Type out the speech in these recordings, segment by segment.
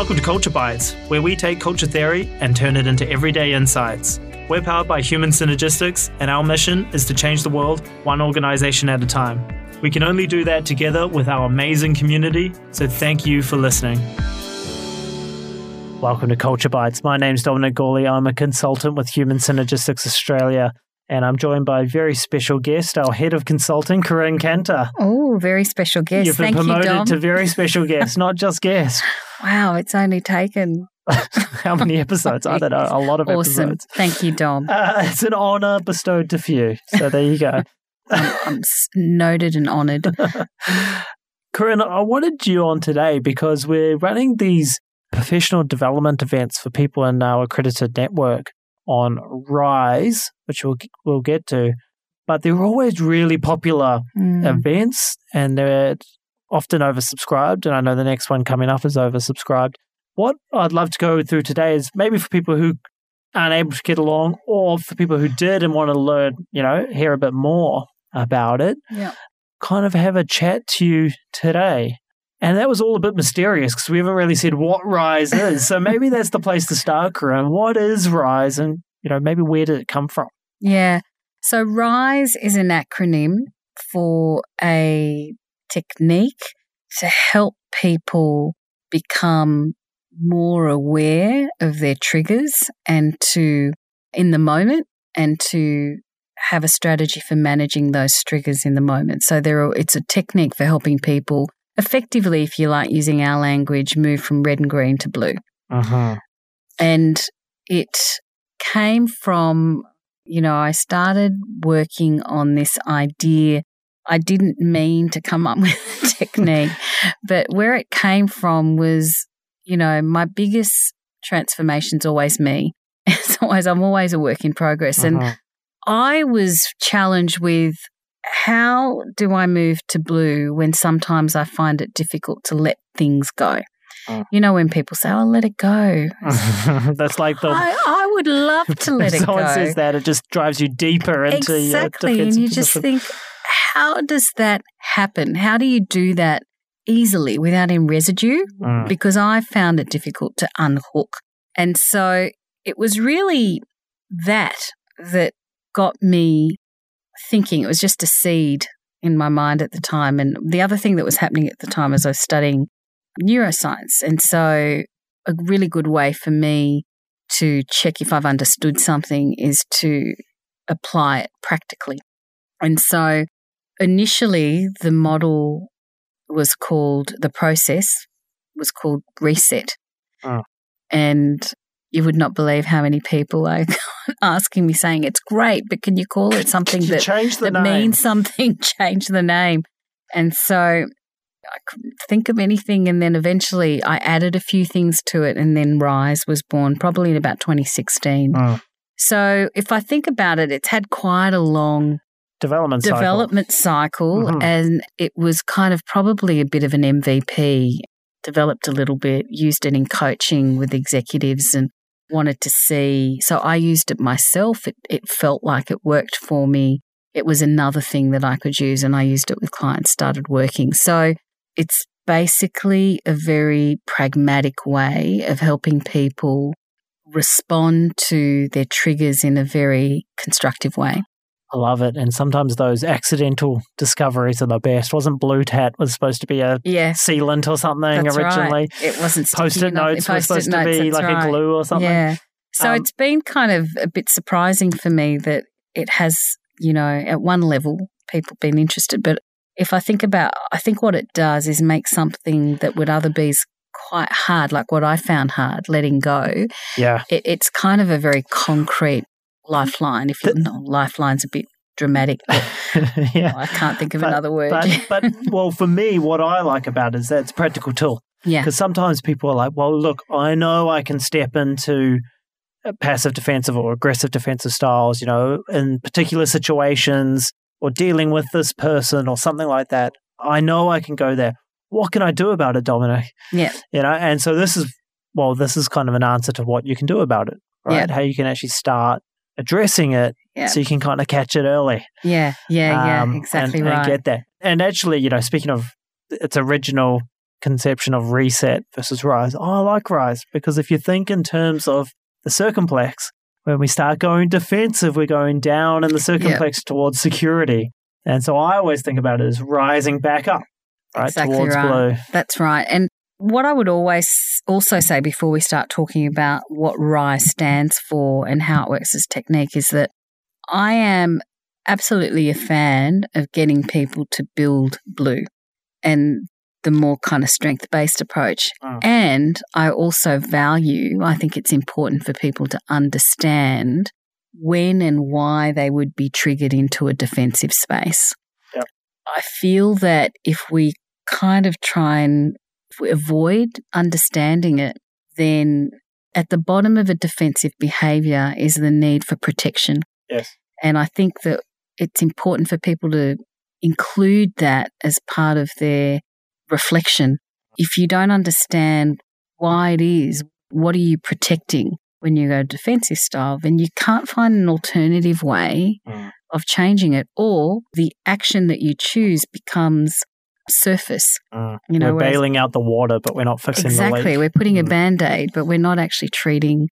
Welcome to Culture Bites, where we take culture theory and turn it into everyday insights. We're powered by Human Synergistics, and our mission is to change the world one organization at a time. We can only do that together with our amazing community, so thank you for listening. Welcome to Culture Bites. My name's Dominic Gawley. I'm a consultant with Human Synergistics Australia, and I'm joined by a very special guest, our head of consulting, Corinne Canter. Oh, very special guest. You've been Thank promoted you, to very special guest, not just guest. wow, it's only taken How many episodes? I don't know. A lot of episodes. awesome. episodes. Thank you, Dom. Uh, it's an honour bestowed to few. So there you go. I'm, I'm noted and honoured. Corinne, I wanted you on today because we're running these professional development events for people in our accredited network on Rise, which we'll, we'll get to. But they're always really popular Mm. events and they're often oversubscribed. And I know the next one coming up is oversubscribed. What I'd love to go through today is maybe for people who aren't able to get along or for people who did and want to learn, you know, hear a bit more about it, Yeah. kind of have a chat to you today. And that was all a bit mysterious because we haven't really said what Rise is. so maybe that's the place to start, Corinne. What is Rise and, you know, maybe where did it come from? Yeah. So RISE is an acronym for a technique to help people become more aware of their triggers and to, in the moment, and to have a strategy for managing those triggers in the moment. So there are, it's a technique for helping people effectively, if you like using our language, move from red and green to blue. Uh-huh. And it came from, you know, I started working on this idea. I didn't mean to come up with a technique, but where it came from was, you know, my biggest transformation's always me. It's always, I'm always a work in progress. And Uh-huh. I was challenged with how do I move to blue when sometimes I find it difficult to let things go? Mm. You know, when people say, oh, let it go. That's like the I, I would love to let it go. someone says that, it just drives you deeper into exactly. your And you just think, how does that happen? How do you do that easily without any residue? Mm. Because I found it difficult to unhook. And so it was really that that got me thinking. It was just a seed in my mind at the time. And the other thing that was happening at the time is I was studying neuroscience. And so a really good way for me to check if I've understood something is to apply it practically. And so initially the model was called the process was called reset. Oh. And you would not believe how many people are asking me saying it's great, but can you call it something that change the that name. means something, change the name. And so I couldn't think of anything. And then eventually I added a few things to it. And then Rise was born probably in about 2016. Mm. So if I think about it, it's had quite a long development cycle. development cycle. Mhm. And it was kind of probably a bit of an MVP. Developed a little bit, used it in coaching with executives and wanted to see. So I used it myself. It, it felt like it worked for me. It was another thing that I could use, and I used it with clients, started working. So it's basically a very pragmatic way of helping people respond to their triggers in a very constructive way. I love it. And sometimes those accidental discoveries are the best. Wasn't Blu Tack was supposed to be a Yeah. sealant or something That's originally? Right. It wasn't Post-it notes were Post-it supposed to be like right. a glue or something. Yeah. So Um, it's been kind of a bit surprising for me that it has, you know, at one level, people been interested. But if I think about, I think what it does is make something that would other be quite hard, like what I found hard, letting go. Yeah. It, it's kind of a very concrete lifeline. If you know, lifeline's a bit dramatic, yeah. I can't think of But- another word. But, but well, for me, what I like about it is that it's a practical tool. yeah. Because sometimes people are like, well, look, I know I can step into passive defensive or aggressive defensive styles, you know, in particular situations or dealing with this person or something like that. I know I can go there. What can I do about it, Dominic? Yeah. You know, and so this is, well, this is kind of an answer to what you can do about it, right? Yeah. How you can actually start addressing it Yeah. so you can kind of catch it early. Yeah. Yeah. Yeah. um, exactly and, right. And get that. And actually, you know, speaking of its original conception of reset versus rise. Oh, I like rise because if you think in terms of the circumplex, when we start going defensive, we're going down in the circumplex yep. towards security. And so I always think about it as rising back up, right, exactly towards right. blue. That's right. And what I would always also say before we start talking about what RISE stands for and how it works as technique is that I am absolutely a fan of getting people to build blue and the more kind of strength based approach. Oh. And I also value, I think it's important for people to understand when and why they would be triggered into a defensive space. Yep. I feel that if we kind of try and if we avoid understanding it, then at the bottom of a defensive behavior is the need for protection. Yes. And I think that it's important for people to include that as part of their reflection. If you don't understand why it is, what are you protecting when you go defensive style, then you can't find an alternative way mm. of changing it, or the action that you choose becomes surface. Mm. You know, we're bailing out the water, but we're not fixing exactly. We're putting mm. a band aid, but we're not actually treating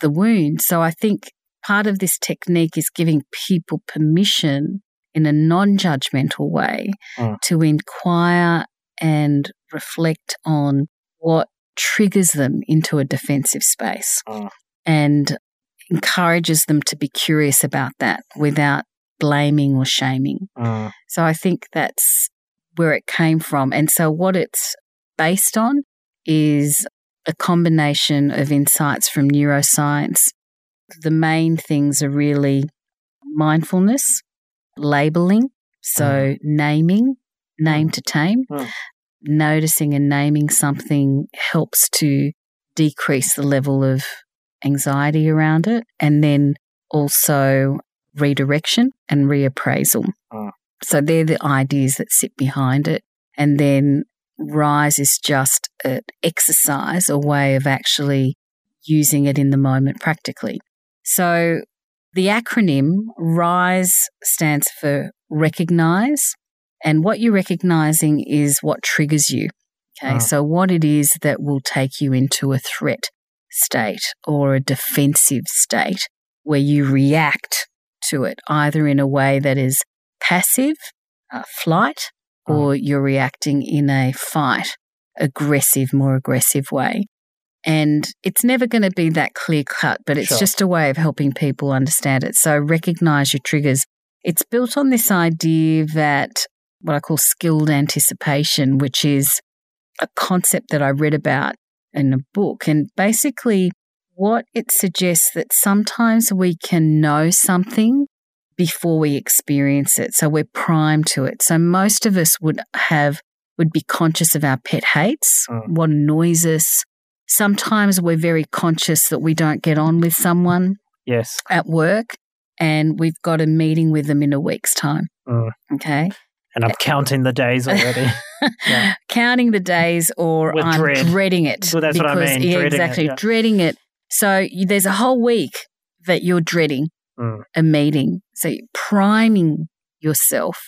the wound. So I think part of this technique is giving people permission in a non judgmental way mm. to inquire and reflect on what triggers them into a defensive space mm. and encourages them to be curious about that without blaming or shaming. Mm. So I think that's where it came from. And so what it's based on is a combination of insights from neuroscience. The main things are really mindfulness, labeling, so mm. naming, name mm. to tame. Mm. Noticing and naming something helps to decrease the level of anxiety around it. And then also redirection and reappraisal. Mm. So they're the ideas that sit behind it. And then RISE is just an exercise, a way of actually using it in the moment practically. So the acronym RISE stands for recognize. And what you're recognizing is what triggers you. Okay. Oh. So what it is that will take you into a threat state or a defensive state where you react to it, either in a way that is passive, uh, flight, mm. or you're reacting in a fight, aggressive, more aggressive way. And it's never going to be that clear cut, but it's sure. just a way of helping people understand it. So recognize your triggers. It's built on this idea that what I call skilled anticipation, which is a concept that I read about in a book. And basically, what it suggests that sometimes we can know something before we experience it. So we're primed to it. So most of us would have, would be conscious of our pet hates, mm. what annoys us. Sometimes we're very conscious that we don't get on with someone. Yes. At work and we've got a meeting with them in a week's time. Mm. Okay. And I'm counting the days already. yeah. Counting the days or With I'm dread. dreading it. Well, that's because, what I mean. Yeah, dreading exactly. It, yeah. Dreading it. So you, there's a whole week that you're dreading mm. a meeting. So you're priming yourself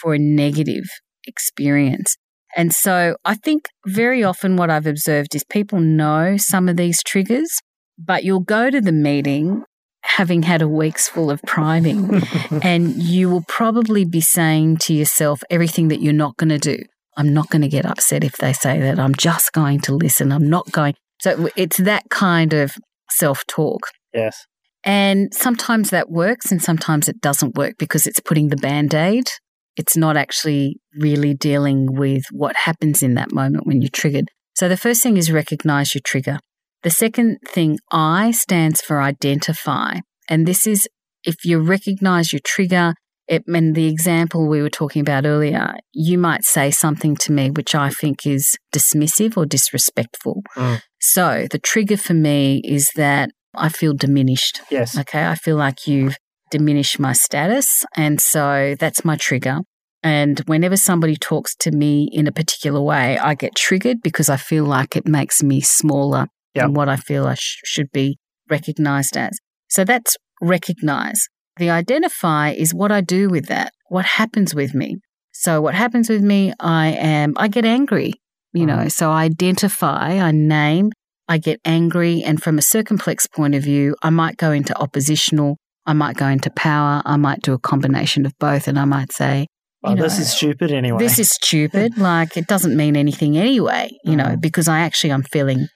for a negative experience. And so I think very often what I've observed is people know some of these triggers, but you'll go to the meeting having had a week's full of priming and you will probably be saying to yourself everything that you're not going to do. I'm not going to get upset if they say that. I'm just going to listen. I'm not going. So it's that kind of self talk. Yes. And sometimes that works and sometimes it doesn't work because it's putting the band aid. It's not actually really dealing with what happens in that moment when you're triggered. So the first thing is recognize your trigger. The second thing, I stands for identify. And this is if you recognize your trigger, it, and the example we were talking about earlier, you might say something to me which I think is dismissive or disrespectful. Mm. So the trigger for me is that I feel diminished. Yes. Okay. I feel like you've diminished my status. And so that's my trigger. And whenever somebody talks to me in a particular way, I get triggered because I feel like it makes me smaller yep. than what I feel I sh- should be recognized as. So that's recognize. The identify is what I do with that, what happens with me. So what happens with me, I am, I get angry you know. Mm. So I identify, I name, I get angry. And from a circumplex point of view, I might go into oppositional, I might go into power, I might do a combination of both. And I might say, Oh, you this is stupid anyway. this is stupid. like it doesn't mean anything anyway, you know, Mhm. because I actually I'm feeling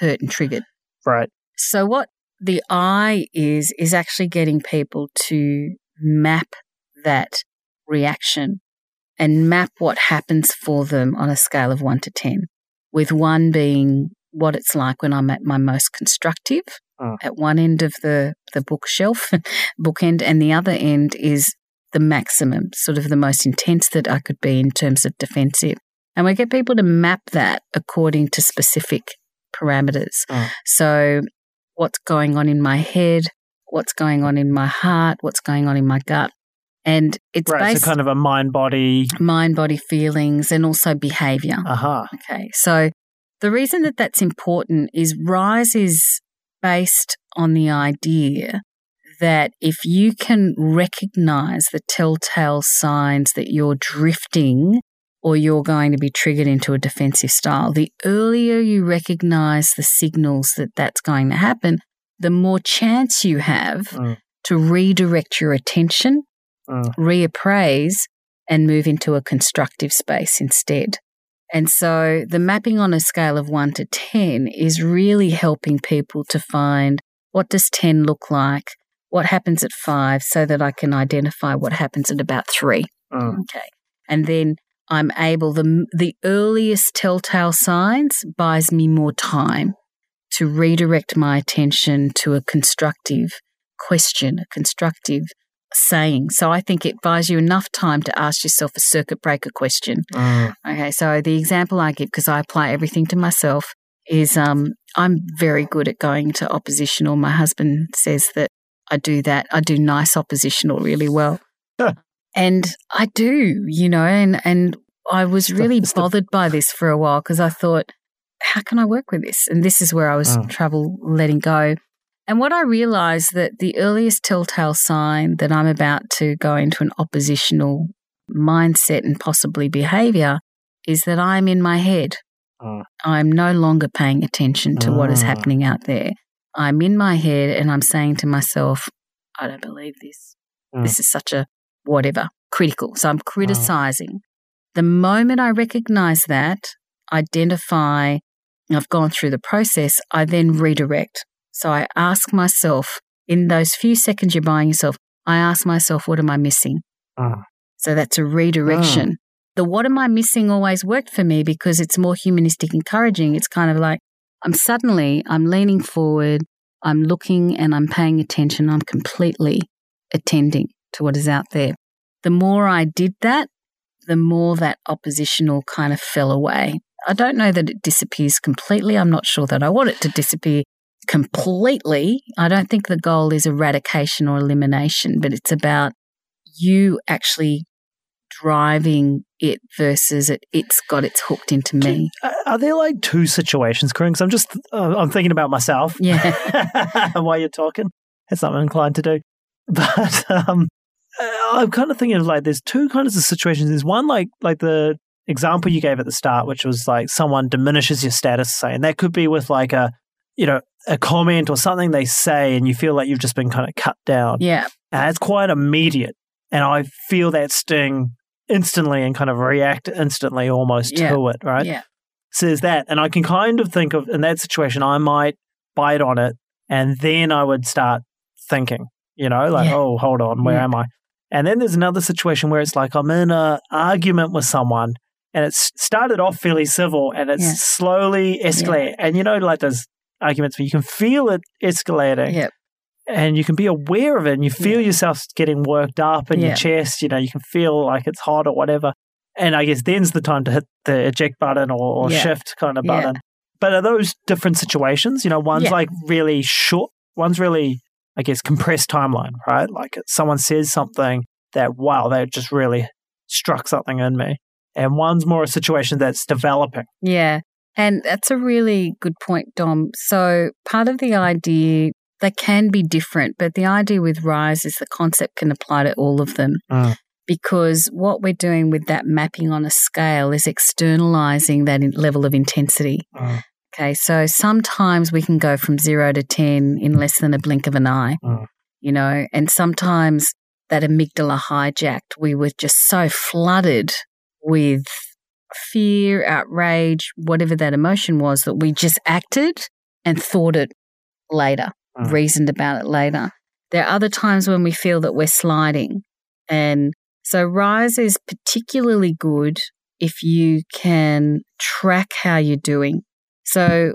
hurt and triggered. right. So what the I is is actually getting people to map that reaction and map what happens for them on a scale of 1 to 10 with 1 being what it's like when I'm at my most constructive Mm. at one end of the the bookshelf bookend and the other end is the maximum sort of the most intense that I could be in terms of defensive and we get people to map that according to specific parameters Mm. so what's going on in my head, what's going on in my heart, what's going on in my gut. And it's right. based So kind of a mind body. mind, body feelings, and also behavior. Aha. Okay. So the reason that that's important is RISE is based on the idea that if you can recognize the telltale signs that you're drifting or you're going to be triggered into a defensive style, the earlier you recognize the signals that that's going to happen, the more chance you have Mm. to redirect your attention, Mm. reappraise, and move into a constructive space instead. And so the mapping on a scale of 1 to 10 is really helping people to find what does 10 look like, what happens at 5 so that I can identify what happens at about 3. Mm. Okay. And then I'm able the the earliest telltale signs buys me more time to redirect my attention to a constructive question, a constructive saying. So I think it buys you enough time to ask yourself a circuit breaker question. Mm. Okay, so the example I give because I apply everything to myself is um, I'm very good at going to oppositional. My husband says that I do that. I do nice oppositional really well. Huh. And I do, you know, and, and I was really bothered by this for a while because I thought, how can I work with this? And this is where I was Mm. trouble letting go. And what I realized that the earliest telltale sign that I'm about to go into an oppositional mindset and possibly behavior is that I'm in my head. Mm. I'm no longer paying attention to what is Mm. happening out there. I'm in my head and I'm saying to myself, I don't believe this. Mm. This is such a whatever, critical. So I'm criticizing. The moment I recognize that, identify, I've gone through the process, I then redirect. So I ask myself, in those few seconds you're buying yourself, I ask myself, what am I missing? Mm. So that's a redirection. The what am I missing always worked for me because it's more humanistic encouraging. It's kind of like I'm suddenly I'm leaning forward, I'm looking and I'm paying attention, I'm completely attending to what is out there. The more I did that, the more that oppositional kind of fell away. I don't know that it disappears completely. I'm not sure that I want it to disappear completely. I don't think the goal is eradication or elimination, but it's about you actually driving it versus it, it's got its hooked into me. Are- there like two situations, Corinne? 'Cause I'm just uh, I'm thinking about myself. Yeah. while you're talking, that's something I'm inclined to do. But um, uh, I'm kind of thinking of like there's two kinds of situations. There's one like like the example you gave at the start, which was like someone diminishes your status, say, and that could be with like a you know a comment or something they say, and you feel like you've just been kind of cut down. Yeah. And it's quite immediate, and I feel that sting instantly and kind of react instantly almost Yeah. to it. Right Yeah. So says that. And I can kind of think of in that situation, I might bite on it and then I would start thinking, you know, like, Yeah. oh, hold on, where Yeah. am I? And then there's another situation where it's like I'm in a argument with someone and it's started off fairly civil and it's Yeah. slowly escalating. And you know, like those arguments where you can feel it escalating Yeah. and you can be aware of it and you feel yourself getting worked up in Yeah. your chest, you know, you can feel like it's hot or whatever. And I guess then's the time to hit the eject button or, or Yeah. shift kind of Yeah. button. But are those different situations? You know, one's Yeah. like really short, one's really, I guess, compressed timeline, right? Like someone says something that, wow, that just really struck something in me. And one's more a situation that's developing. Yeah. And that's a really good point, Dom. So part of the idea, they can be different, but the idea with RISE is the concept can apply to all of them. Mm. because what we're doing with that mapping on a scale is externalizing that level of intensity. Mm. Okay, so sometimes we can go from zero to 10 in less than a blink of an eye, Mm. you know, and sometimes that amygdala hijacked, we were just so flooded with fear, outrage, whatever that emotion was, that we just acted and thought it later, Mm. reasoned about it later. There are other times when we feel that we're sliding. And so Rise is particularly good if you can track how you're doing. So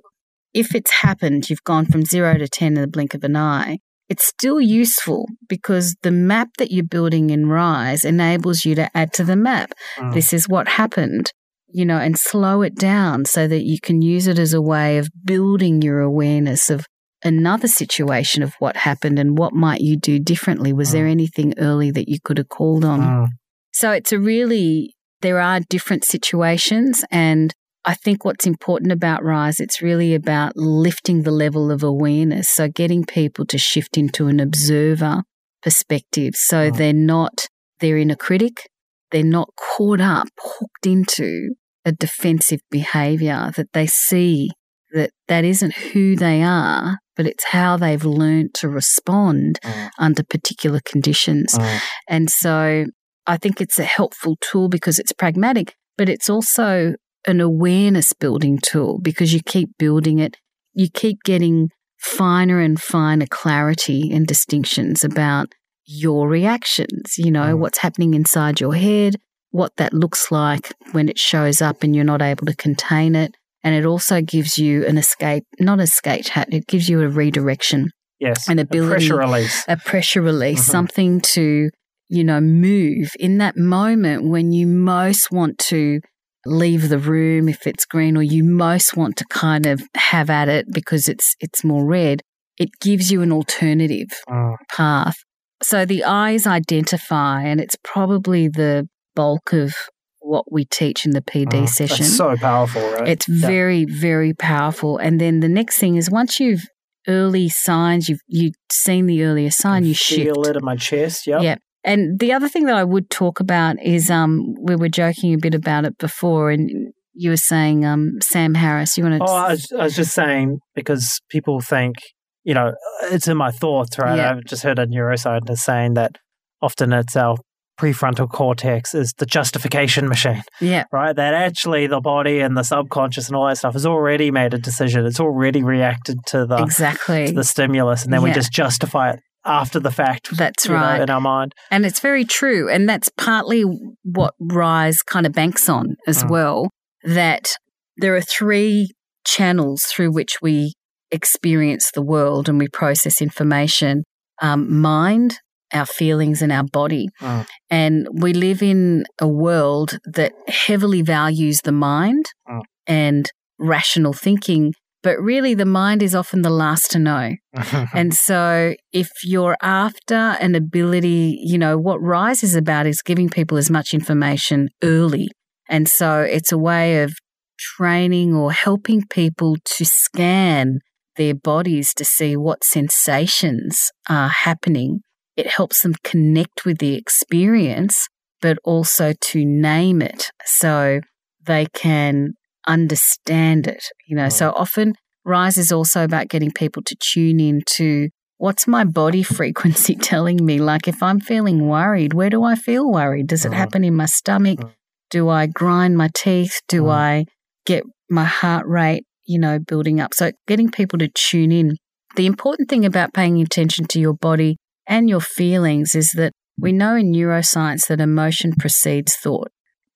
if it's happened, you've gone from zero to 10 in the blink of an eye, it's still useful because the map that you're building in Rise enables you to add to the map. Mm. This is what happened, you know, and slow it down so that you can use it as a way of building your awareness of another situation of what happened and what might you do differently. Was there anything early that you could have called on? Mm. So it's a really, there are different situations. And I think what's important about Rise, it's really about lifting the level of awareness. So getting people to shift into an observer perspective. So Mm. they're not, they're in a critic, they're not caught up, hooked into a defensive behavior that they see that that isn't who they are, but it's how they've learned to respond Mm. under particular conditions. Mm. And so I think it's a helpful tool because it's pragmatic, but it's also an awareness building tool because you keep building it. You keep getting finer and finer clarity and distinctions about your reactions, you know, Mm. what's happening inside your head, what that looks like when it shows up and you're not able to contain it. And it also gives you an escape, not escape hat, it gives you a redirection Yes. An A ability- pressure release. a pressure release, Mhm. something to, you know, move in that moment when you most want to leave the room if it's green or you most want to kind of have at it because it's it's more red it gives you an alternative Mm. path so the eyes identify and it's probably the bulk of what we teach in the PD Mm. session so powerful, right? it's Yeah. very, very powerful. And then the next thing is once you've early signs, you've you've seen the earlier sign, you shift. feel it in my chest. Yep. Yeah. And the other thing that I would talk about is um we were joking a bit about it before and you were saying um Sam Harris, you want to Oh, I was, I was just saying because people think, you know, it's in my thoughts, right? Yeah. I've just heard a neuroscientist saying that often it's our prefrontal cortex is the justification machine, Yeah. right? That actually the body and the subconscious and all that stuff has already made a decision. It's already reacted to the, Exactly. to the stimulus, and then we just justify it after the fact. That's you know, right. in our mind. And it's very true. And that's partly what Rise kind of banks on as Mm. well that there are three channels through which we experience the world and we process information um, mind, our feelings, and our body. Mm. And we live in a world that heavily values the mind Mm. and rational thinking. But really, the mind is often the last to know. And so, if you're after an ability, you know, what RISE is about is giving people as much information early. And so, it's a way of training or helping people to scan their bodies to see what sensations are happening. It helps them connect with the experience, but also to name it so they can understand it. You know, so often Rise is also about getting people to tune in to what's my body frequency telling me? Like if I'm feeling worried, where do I feel worried? Does it Mhm. happen in my stomach? Mhm. Do I grind my teeth? Do. I get my heart rate, you know, building up? So getting people to tune in. The important thing about paying attention to your body and your feelings is that we know in neuroscience that emotion precedes thought.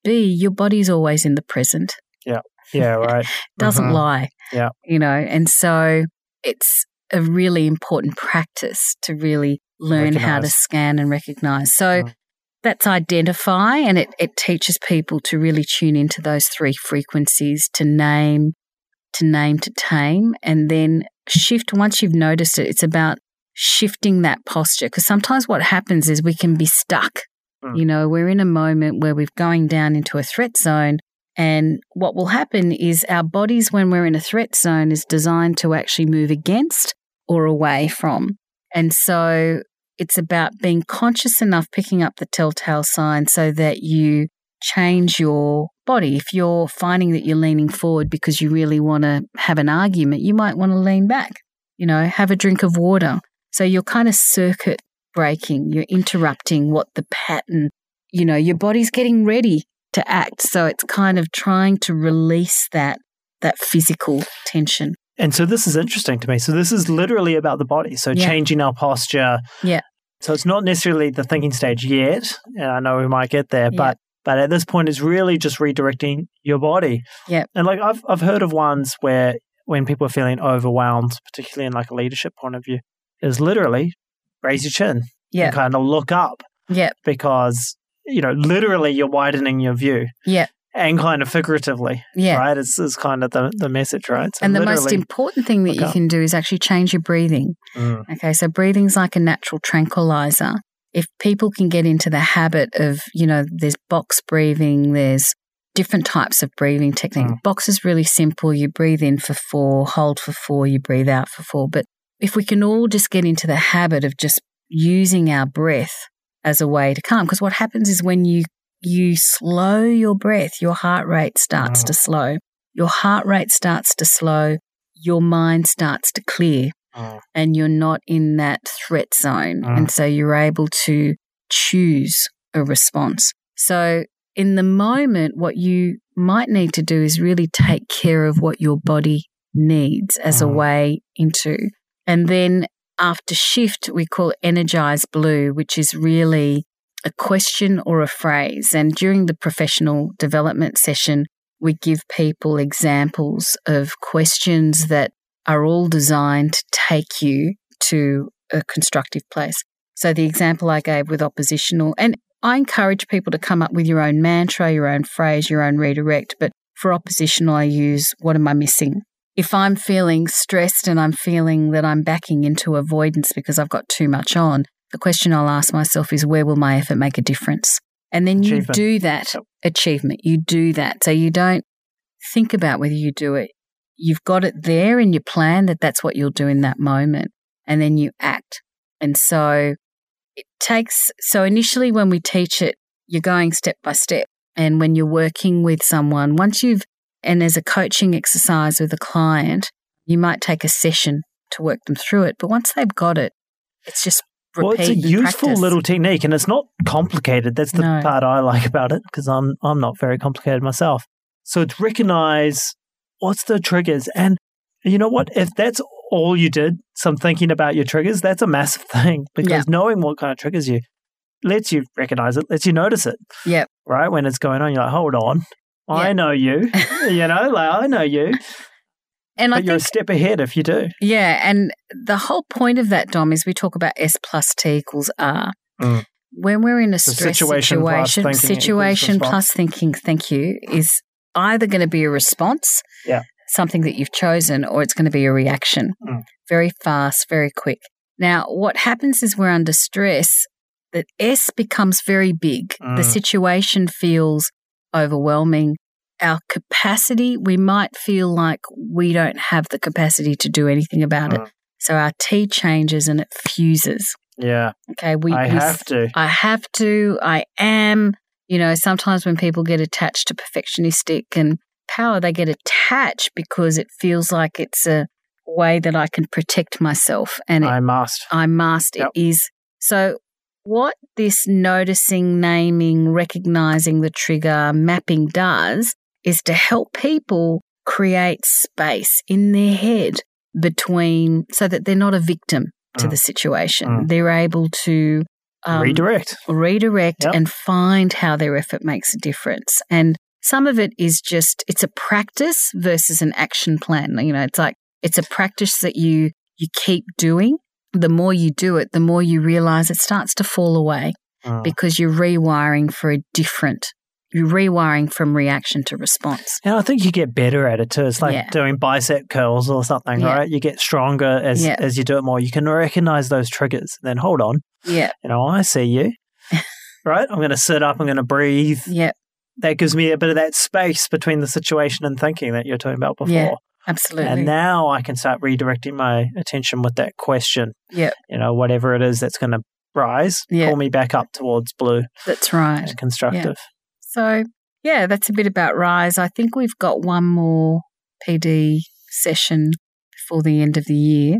B, your body's always in the present yeah, Yeah, right. doesn't Mhm. lie. Yeah. You know, and so it's a really important practice to really learn how to scan and recognize. So Mm. that's identify and it, it teaches people to really tune into those three frequencies to name, to name, to tame, and then shift. Once you've noticed it, it's about shifting that posture. Because sometimes what happens is we can be stuck. Mm. You know, we're in a moment where we're going down into a threat zone and what will happen is our bodies, when we're in a threat zone, is designed to actually move against or away from. And so it's about being conscious enough, picking up the telltale sign so that you change your body. If you're finding that you're leaning forward because you really want to have an argument, you might want to lean back, you know, have a drink of water. So you're kind of circuit breaking, you're interrupting what the pattern, you know, your body's getting ready to act. So it's kind of trying to release that that physical tension. And so this is interesting to me. So this is literally about the body. So Yeah. changing our posture. Yeah. So it's not necessarily the thinking stage yet, and I know we might get there, Yeah. but but at this point, it's really just redirecting your body. Yeah. And like I've I've heard of ones where when people are feeling overwhelmed, particularly in like a leadership point of view, is literally raise your chin Yeah. and kind of look up Yeah. because you know literally you're widening your view Yeah. and kind of figuratively, Yeah. right? Is is kind of the the message, right? So and the most important thing that you up. can do is actually change your breathing. Mm. Okay, so breathing's like a natural tranquilizer. If people can get into the habit of, you know, there's box breathing, there's different types of breathing technique. Mm. Box is really simple. You breathe in for four, hold for four, you breathe out for four. But if we can all just get into the habit of just using our breath as a way to calm, because what happens is when you you slow your breath, your heart rate starts Mm. to slow. Your heart rate starts to slow. Your mind starts to clear Mm. and you're not in that threat zone. Mm. And so you're able to choose a response. So in the moment, what you might need to do is really take care of what your body needs as a Mm. way into. And then after shift, we call energize blue, which is really a question or a phrase. And during the professional development session, we give people examples of questions that are all designed to take you to a constructive place. So the example I gave with oppositional, and I encourage people to come up with your own mantra, your own phrase, your own redirect. But for oppositional, I use what am I missing? If I'm feeling stressed and I'm feeling that I'm backing into avoidance because I've got too much on, the question I'll ask myself is where will my effort make a difference? And then you do that achievement. You do that. So you don't think about whether you do it. You've got it there in your plan that that's what you'll do in that moment. And then you act. And so it takes, so initially when we teach it, you're going step by step. And when you're working with someone, once you've, and there's a coaching exercise with a client, you might take a session to work them through it. But once they've got it, it's just Well, it's a useful practice. little technique, and it's not complicated. That's the No. part I like about it because I'm I'm not very complicated myself. So it's recognize what's the triggers, and you know what? If that's all you did, some thinking about your triggers, that's a massive thing because Yeah. knowing what kind of triggers you lets you recognize it, lets you notice it. Yeah. Right when it's going on, you're like, hold on, I Yeah. know you. you know, like I know you, And I but you're a step ahead if you do. Yeah, and the whole point of that, Dom, is we talk about S plus T equals R. Mm. When we're in a So stress situation plus situation, thinking situation plus thinking, thank you, is either going to be a response, Yeah. something that you've chosen, or it's going to be a reaction. Mm. Very fast, very quick. Now, what happens is we're under stress, that S becomes very big. The Mm. situation feels overwhelming. Our capacity, we might feel like we don't have the capacity to do anything about it. Mm. So our T changes and it fuses. Yeah, Okay, we, I we have to. I have to, I am. You know, sometimes when people get attached to perfectionistic and power, they get attached because it feels like it's a way that I can protect myself and it, I must. I must. Yep. It is. So, what this noticing, naming, recognizing the trigger, mapping does is to help people create space in their head between so that they're not a victim to Mm. the situation. Mm. They're able to um, Redirect. redirect Yep. and find how their effort makes a difference. And some of it is just it's a practice versus an action plan. You know, it's like it's a practice that you you keep doing. The more you do it, the more you realize it starts to fall away Mm. because you're rewiring for a different rewiring from reaction to response. And I think you get better at it too. It's like Yeah. doing bicep curls or something, Yeah. right? You get stronger as Yeah. as you do it more. You can recognize those triggers. Then hold on, Yeah. you know, I see you. right? I'm going to sit up. I'm going to breathe. Yeah. That gives me a bit of that space between the situation and thinking that you're talking about before. Yeah, Absolutely. And now I can start redirecting my attention with that question. Yeah. You know, whatever it is that's going to rise, Yeah. pull me back up towards blue That's right. constructive. So, yeah, that's a bit about Rise. I think we've got one more PD session before the end of the year.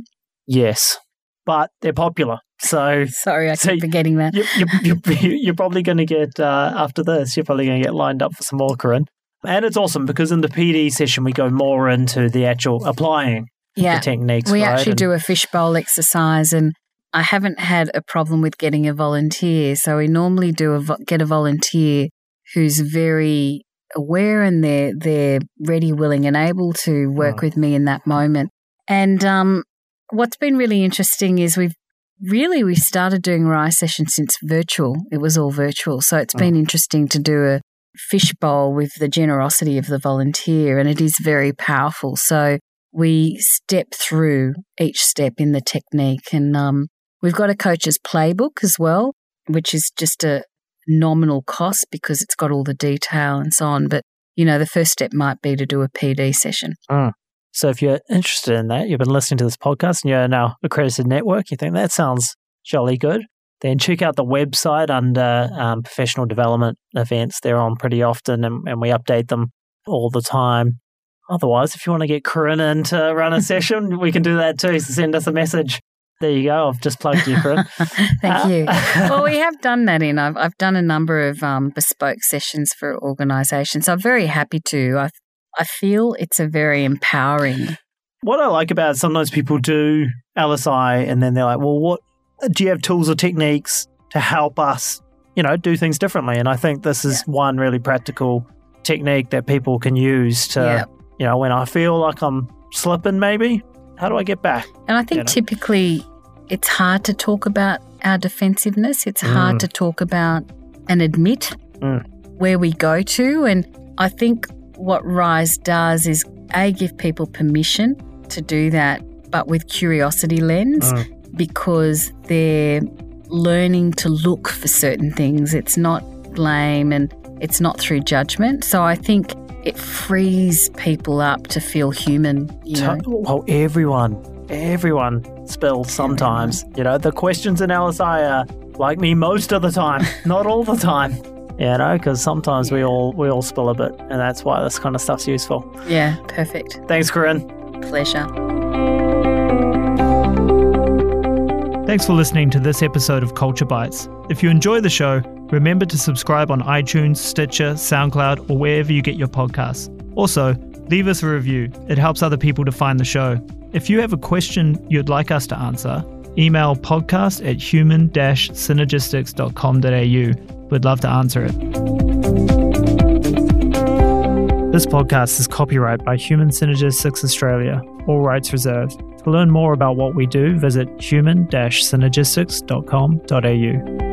Yes, but they're popular. So Sorry, I So keep forgetting that. you, you, you, you're probably going to get, uh, after this, you're probably going to get lined up for some more, Corinne. And it's awesome because in the PD session, we go more into the actual applying Yeah. the techniques. We right? actually And- do a fishbowl exercise, and I haven't had a problem with getting a volunteer. So we normally do a vo- get a volunteer who's very aware and they're they're ready, willing, and able to work Mm. with me in that moment. And um, what's been really interesting is we've really we started doing Rise sessions since virtual. It was all virtual, so it's been interesting to do a fishbowl with the generosity of the volunteer, and it is very powerful. So we step through each step in the technique. And um, we've got a coach's playbook as well, which is just a nominal cost because it's got all the detail and so on. But, you know, the first step might be to do a PD session. So if you're interested in that, you've been listening to this podcast and you're now accredited network, you think that sounds jolly good, then check out the website under um, professional development events. They're on pretty often and, and we update them all the time. Otherwise, if you want to get Corinne in to run a session, we can do that too. So send us a message. There you go. I've just plugged you, Corinne. Thank you. Uh, well, we have done that in. I've, I've done a number of um, bespoke sessions for organisations. I'm very happy to. I, I feel it's a very empowering. what I like about it, sometimes people do LSI and then they're like, well, what do you have tools or techniques to help us, you know, do things differently? And I think this is one really practical technique that people can use to, Yeah. you know, when I feel like I'm slipping, maybe, how do I get back? And I think You know? typically it's hard to talk about our defensiveness. It's hard Mm. to talk about and admit Mm. where we go to. And I think what Rise does is A, give people permission to do that, but with curiosity lens Mm. because they're learning to look for certain things. It's not blame and it's not through judgment. So I think it frees people up to feel human, you know. Well, everyone, everyone spills sometimes. You know, the questions in LSI are like me most of the time, not all the time. You know, because sometimes we all we all spill a bit, and that's why this kind of stuff's useful. Yeah, perfect. Thanks, Corinne. Pleasure. Thanks for listening to this episode of Culture Bites. If you enjoy the show, remember to subscribe on iTunes, Stitcher, SoundCloud, or wherever you get your podcasts. Also, leave us a review. It helps other people to find the show. If you have a question you'd like us to answer, email podcast at human synergistics.com.au. We'd love to answer it. This podcast is copyright by Human Synergistics Australia, all rights reserved. To learn more about what we do, visit human synergistics.com.au.